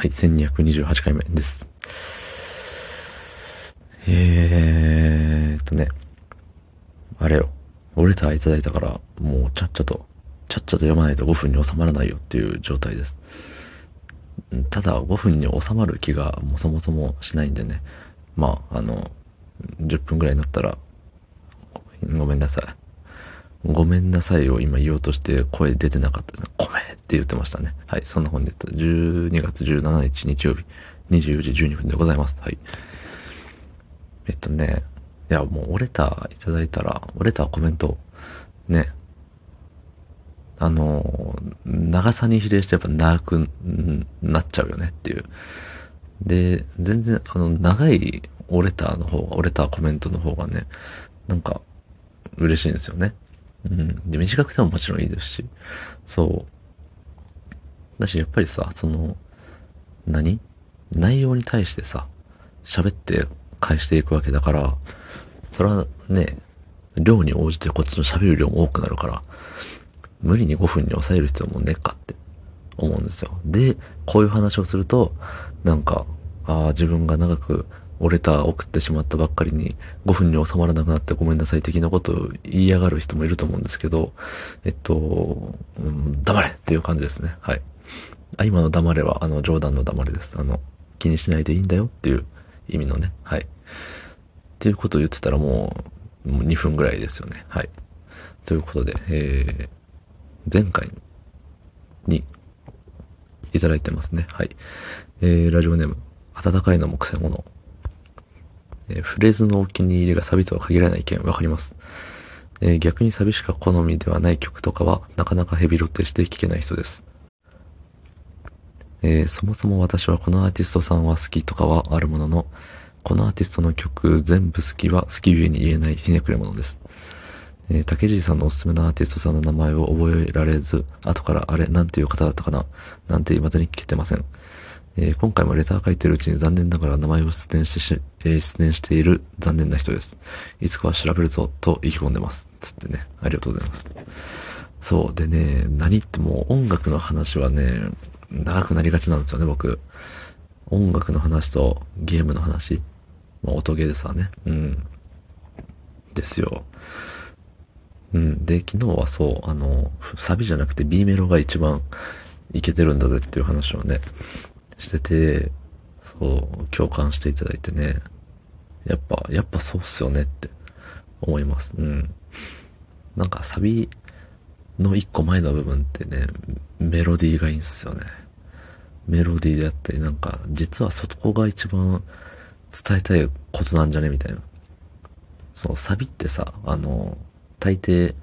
はい、1228回目です。えーっとね、あれよ、オレターいただいたから、もうちゃっちゃと、ちゃっちゃと読まないと5分に収まらないよっていう状態です。ただ5分に収まる気がもそもそもしないんでね、まあ、あの、10分ぐらいになったら、ごめんなさい。ごめんなさいを今言おうとして声出てなかったですね。ごめんって言ってましたね。はい、そんな本日、12月17日日曜日、24時12分でございます。はい。えっとね、いや、もう、折れたいただいたら、折れたコメント、ね、あの、長さに比例してやっぱ長くなっちゃうよねっていう。で、全然、あの、長い折れたの方が、折れたコメントの方がね、なんか、嬉しいんですよね。うん。で、短くてももちろんいいですし、そう。だし、やっぱりさ、その、何？内容に対してさ、喋って返していくわけだから、それはね、量に応じてこっちの喋る量も多くなるから、無理に5分に抑える必要もねえかって思うんですよ。で、こういう話をすると、なんか、ああ、自分が長く折れた送ってしまったばっかりに5分に収まらなくなってごめんなさい的なことを言いやがる人もいると思うんですけど、えっと、うん、黙れっていう感じですね。はい。あ今の黙れは、あの、冗談の黙れです。あの、気にしないでいいんだよっていう意味のね。はい。っていうことを言ってたらもう、もう2分ぐらいですよね。はい。ということで、えー、前回にいただいてますね。はい。えー、ラジオネーム、暖かいのも癖者。えー、フレーズのお気に入りがサビとは限らない意見わかります。えー、逆にサビしか好みではない曲とかはなかなかヘビロテして聴けない人です。えー、そもそも私はこのアーティストさんは好きとかはあるものの、このアーティストの曲全部好きは好きゆえに言えないひねくれ者です。えー、竹尻さんのおすすめのアーティストさんの名前を覚えられず、後からあれ、なんていう方だったかな？なんて未だに聞けてません。えー、今回もレター書いてるうちに残念ながら名前を出演してし、えー、出演している残念な人です。いつかは調べるぞと意気込んでます。つってね、ありがとうございます。そう。でね、何言っても音楽の話はね、長くなりがちなんですよね、僕。音楽の話とゲームの話。まあ、音ゲーですわね。うん。ですよ。うん。で、昨日はそう、あの、サビじゃなくて B メロが一番いけてるんだぜっていう話をね、してて、そう、共感していただいてね、やっぱ、やっぱそうっすよねって思います。うん。なんかサビの一個前の部分ってね、メロディーがいいんすよね。メロディーであったり、なんか、実はそこが一番伝えたいことなんじゃねみたいな。そのサビってさ、あの、大抵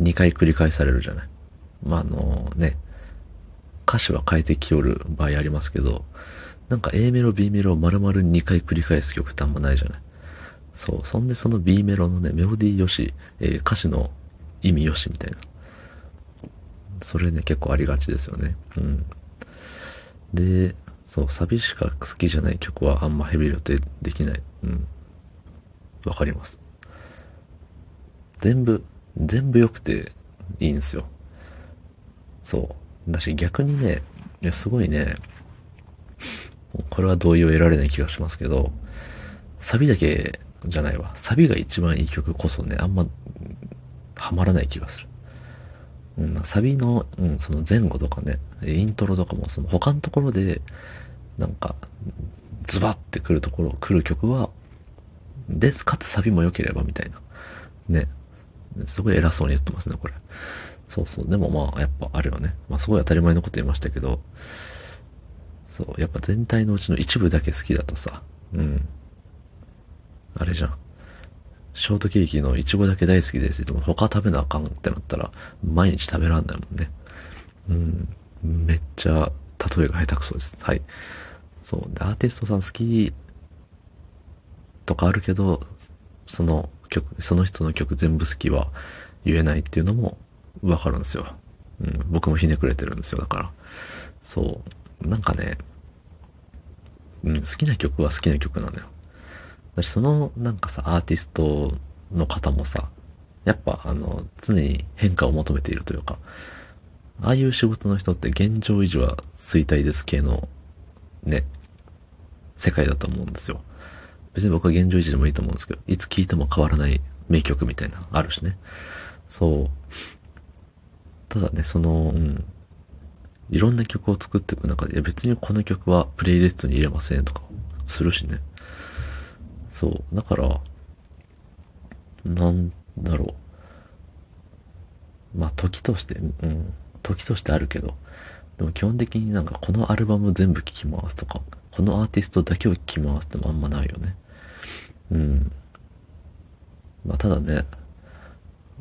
2回繰り返されるじゃない。まあ、あのね、歌詞は変えてきよる場合ありますけど、なんか A メロ、B メロを丸々2回繰り返す曲ってあんまないじゃない。そう。そんでその B メロのね、メロディーよし、えー、歌詞の意味よしみたいな。それね、結構ありがちですよね。うん。で、そう、サビしか好きじゃない曲はあんまヘビー予定できない。うん。わかります。全部、全部良くていいんですよ。そう。だし逆にね、いや、すごいね、これは同意を得られない気がしますけど、サビだけじゃないわ。サビが一番いい曲こそね、あんま、ハマらない気がする。うん、サビの、うん、その前後とかね、イントロとかも、その他のところで、なんか、ズバってくるところ、来る曲は、です、かつサビも良ければみたいな。ね。すごい偉そうに言ってますね、これ。そうそう。でもまあ、やっぱあるよね。まあ、すごい当たり前のこと言いましたけど、そう、やっぱ全体のうちの一部だけ好きだとさ、うん。あれじゃん。ショートケーキのイチゴだけ大好きですって言っても他食べなあかんってなったら、毎日食べらんないもんね。うん。めっちゃ、例えが下手くそです。はい。そう。で、アーティストさん好きとかあるけど、その曲、その人の曲全部好きは言えないっていうのもわかるんですよ。うん。僕もひねくれてるんですよ。だから。そう。なんかね、うん、好きな曲は好きな曲なのよ。その、なんかさ、アーティストの方もさ、やっぱ、あの、常に変化を求めているというか、ああいう仕事の人って現状維持は衰退です系のね、世界だと思うんですよ。別に僕は現状維持でもいいと思うんですけど、いつ聴いても変わらない名曲みたいな、あるしね。そう。ただね、その、うん。いろんな曲を作っていく中で、いや別にこの曲はプレイリストに入れませんとか、するしね。そう。だから、なんだろう。まあ、時として、うん。時としてあるけど、でも基本的になんかこのアルバム全部聴きますとか、このアーティストだけを聴きますってもあんまないよね。うん。まあ、ただね、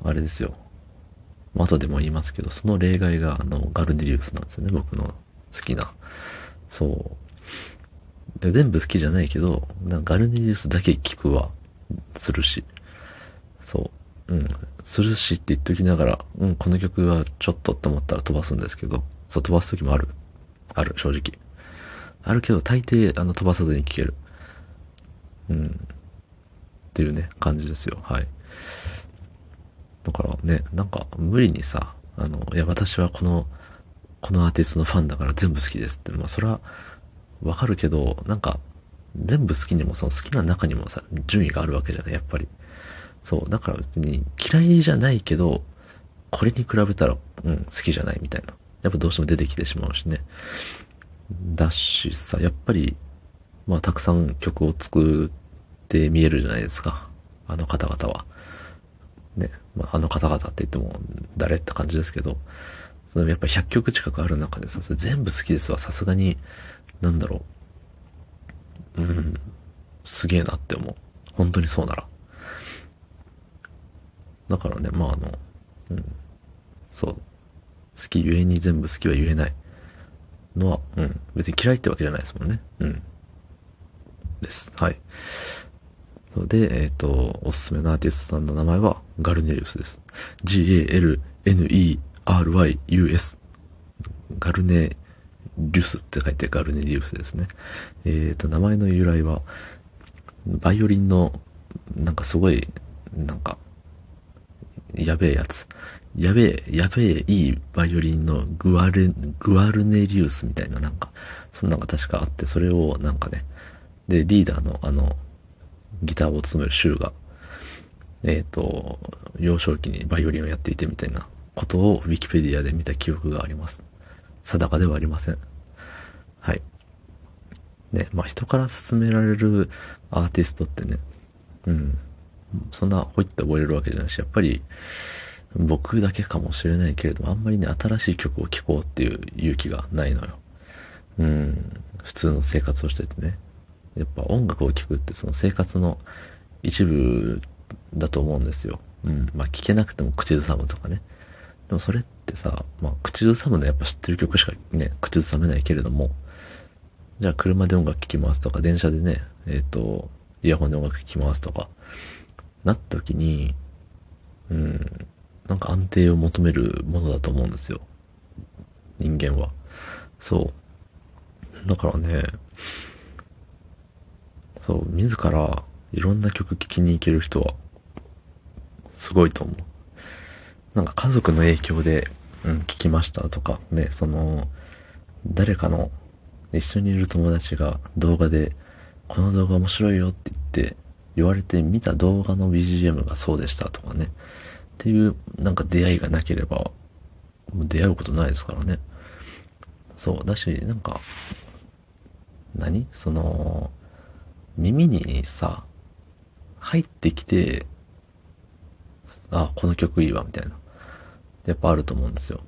あれですよ。まあ、後でも言いますけど、その例外があのガルネリウスなんですよね、僕の好きな。そう。で全部好きじゃないけど、なんかガルネリウスだけ聞くはするし。そう。うん。するしって言っときながら、うん、この曲はちょっとって思ったら飛ばすんですけど、そう、飛ばす時もある。ある、正直。あるけど、大抵、あの、飛ばさずに聴ける。うん。っていうね、感じですよ。はい。だからね、なんか、無理にさ、あの、いや、私はこの、このアーティストのファンだから全部好きですって。まあ、それは、わかるけど、なんか、全部好きにも、その好きな中にもさ、順位があるわけじゃない、やっぱり。そう。だから別に嫌いじゃないけど、これに比べたら、うん、好きじゃないみたいな。やっぱどうしても出てきてしまうしね。だしさ、やっぱり、まあ、たくさん曲を作って見えるじゃないですか。あの方々は。ね。まあ、あの方々って言っても、誰って感じですけど、そのやっぱ100曲近くある中でさ、全部好きですわ。さすがに、なんだろう。うん、すげえなって思う。本当にそうなら。だからね、まああの、うん、そう。好きゆえに全部好きは言えないのは、うん、別に嫌いってわけじゃないですもんね。うん。です。はい。そうで、えっ、ー、と、おすすめのアーティストさんの名前はガルネリウスです。G-A-L-N-E-R-Y-U-S。ガルネリュスって書いてガルネリウスですね。えっ、ー、と、名前の由来は、バイオリンの、なんかすごい、なんか、やべえやつ。やべえ、やべえ、いいバイオリンのグアル、グアルネリウスみたいななんか、そんなのが確かあって、それをなんかね、で、リーダーのあの、ギターを務めるシューが、えっ、ー、と、幼少期にバイオリンをやっていてみたいなことをウィキペディアで見た記憶があります。定かではありません。ね、まあ人から勧められるアーティストってね、うん、そんなほいって覚えれるわけじゃないし、やっぱり僕だけかもしれないけれども、あんまりね、新しい曲を聴こうっていう勇気がないのよ。うん、普通の生活をしててね。やっぱ音楽を聴くってその生活の一部だと思うんですよ。うん。まあ聴けなくても口ずさむとかね。でもそれってさ、まあ口ずさむのやっぱ知ってる曲しかね、口ずさめないけれども、じゃあ車で音楽聴きますとか、電車でね、えっ、ー、と、イヤホンで音楽聴きますとか、なった時に、うん、なんか安定を求めるものだと思うんですよ。人間は。そう。だからね、そう、自らいろんな曲聴きに行ける人は、すごいと思う。なんか家族の影響で、うん、聞きましたとか、ね、その、誰かの一緒にいる友達が動画で、この動画面白いよって言って言われて見た動画の BGM がそうでしたとかね。っていうなんか出会いがなければ、もう出会うことないですからね。そう。だし、なんか、何？その、耳にさ、入ってきて、あ、この曲いいわ、みたいな。やっぱあると思うんですよ。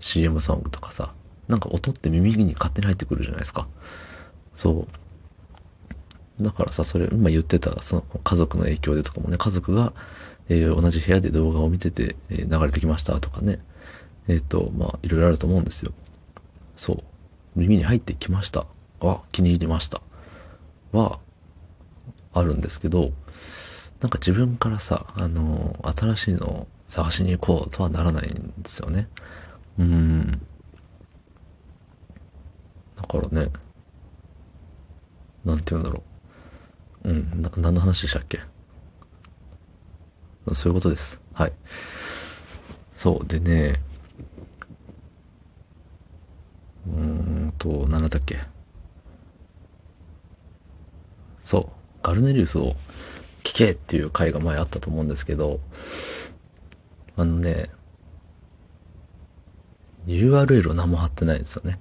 CM ソングとかさ。なんか音って耳に勝手に入ってくるじゃないですか。そう。だからさ、それ、今言ってた、その家族の影響でとかもね、家族が、えー、同じ部屋で動画を見てて、えー、流れてきましたとかね。えっ、ー、と、まあ、いろいろあると思うんですよ。そう。耳に入ってきました。あ、気に入りました。は、あるんですけど、なんか自分からさ、あの新しいのを探しに行こうとはならないんですよね。うん。だからね、なんて言うんだろう。うん、な、何の話でしたっけ？そういうことです。はい。そう、でね、うーんと、何だったっけ？そう、ガルネリウスを聞けっていう回が前あったと思うんですけど、あのね、URL を何も貼ってないんですよね。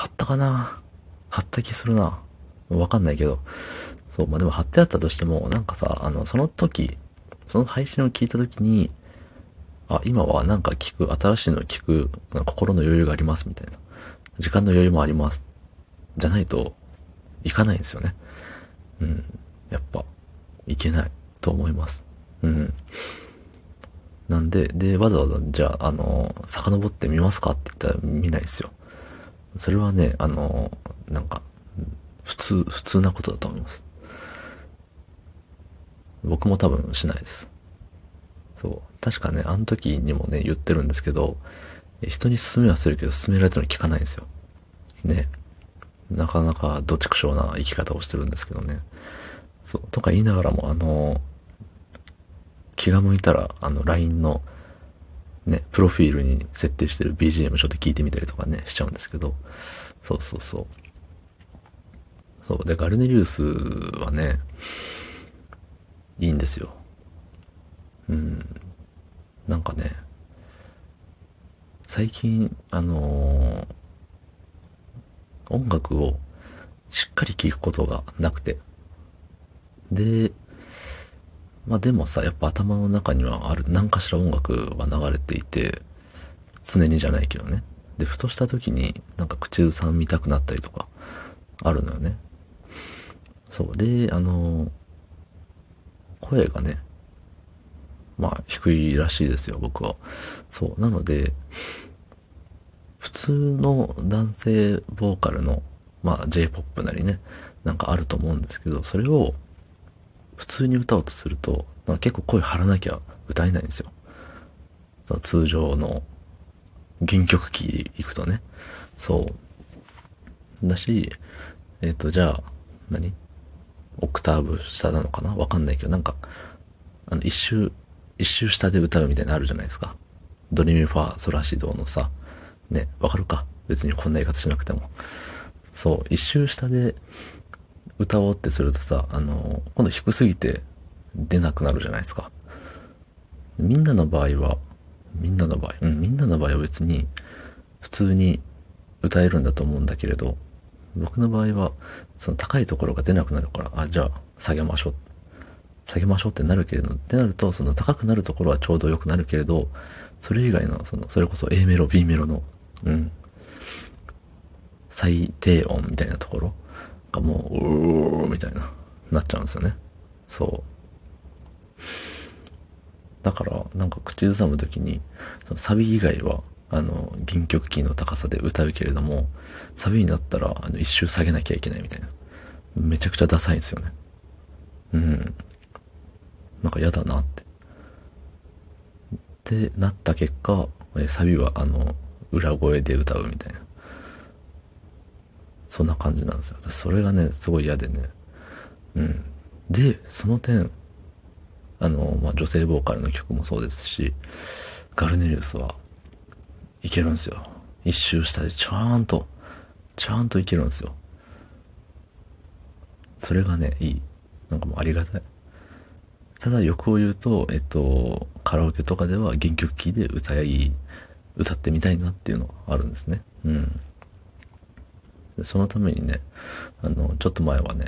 貼ったかな？貼った気するな。わかんないけど。そう、まあ、でも貼ってあったとしても、なんかさ、あの、その時、その配信を聞いた時に、あ、今はなんか聞く、新しいのを聞く、心の余裕がありますみたいな。時間の余裕もあります。じゃないと、いかないんですよね。うん。やっぱ、いけないと思います。うん。なんで、で、わざわざ、じゃあ、あの、遡ってみますかって言ったら見ないですよ。それはね、あの、なんか、普通、普通なことだと思います。僕も多分しないです。そう。確かね、あの時にもね、言ってるんですけど、人に勧めはするけど、勧められたの聞かないんですよ。ね。なかなか、どちくしょうな生き方をしてるんですけどね。そう。とか言いながらも、あの、気が向いたら、あの、LINE の、ね、プロフィールに設定してる BGM ちょっと聞いてみたりとかね、しちゃうんですけど、そうそうそう。そう。で、ガルネリウスはね、いいんですよ。うん。なんかね、最近、あのー、音楽をしっかり聴くことがなくて。で、まあでもさ、やっぱ頭の中にはある、何かしら音楽は流れていて、常にじゃないけどね。で、ふとした時になんか口ずさんみたくなったりとか、あるのよね。そう。で、あの、声がね、まあ低いらしいですよ、僕は。そう。なので、普通の男性ボーカルの、まあ J-POP なりね、なんかあると思うんですけど、それを普通に歌おうとすると、結構声張らなきゃ歌えないんですよ。その通常の原曲キーで行くとね。そう。だし、えっ、ー、と、じゃあ、何？オクターブ下なのかな？わかんないけど、なんか、あの、一周、一周下で歌うみたいなのあるじゃないですか。ドレミファソラシドのさ、ね、わかるか？別にこんな言い方しなくても。そう、一周下で歌おうってするとさ、あの、今度低すぎて出なくなるじゃないですか。みんなの場合は、みんなの場合、うん、みんなの場合は別に普通に歌えるんだと思うんだけれど、僕の場合は、その高いところが出なくなるから、あ、じゃあ下げましょう。下げましょうってなるけれど、ってなると、その高くなるところはちょうど良くなるけれど、それ以外の、その、それこそ A メロ、B メロの、うん、最低音みたいなところがもう、うーみたいな、なっちゃうんですよね。そう。だから、なんか口ずさむときに、そのサビ以外は、あの、原曲キーの高さで歌うけれども、サビになったら、あの、一周下げなきゃいけないみたいな。めちゃくちゃダサいんですよね。うん。なんか嫌だなって。ってなった結果、サビはあの、裏声で歌うみたいな。そんな感じなんですよ。それがね、すごい嫌でね。うん。で、その点、あの、まあ、女性ボーカルの曲もそうですし、ガルネリウスはいけるんですよ。一周したでちゃんと、ちゃんといけるんですよ。それがね、いい。なんかもうありがたい。ただ欲を言うと、えっと、カラオケとかでは原曲キーで歌い、歌ってみたいなっていうのがあるんですね。うん。そのためにね、あの、ちょっと前はね、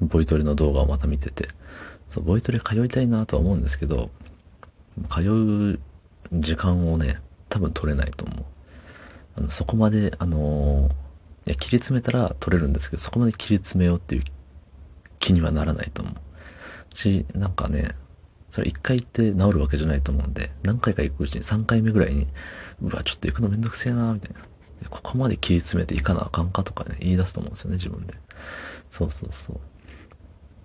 ボイトレの動画をまた見てて、そう、ボイトレ通いたいなとは思うんですけど、通う時間をね、多分取れないと思う。あの、そこまで、あのいや、切り詰めたら取れるんですけど、そこまで切り詰めようっていう気にはならないと思う。し、なんかね、それ一回行って治るわけじゃないと思うんで、何回か行くうちに3回目ぐらいに、うわ、ちょっと行くのめんどくせえなみたいな。ここまで切り詰めていかなあかんかとかね、言い出すと思うんですよね、自分で。そうそうそう。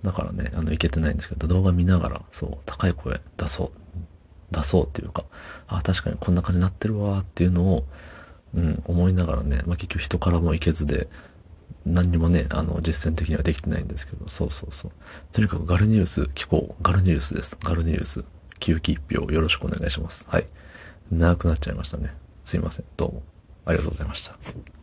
だからね、あの、いけてないんですけど、動画見ながら、そう、高い声出そう。出そうっていうか、あ、確かにこんな感じになってるわっていうのを、うん、思いながらね、まあ、結局人からもいけずで、何にもね、あの、実践的にはできてないんですけど、そうそうそう。とにかくガルニウス聞こう。ガルニウスです。ガルニウス。9期1票よろしくお願いします。はい。長くなっちゃいましたね。すいません。どうも。ありがとうございました。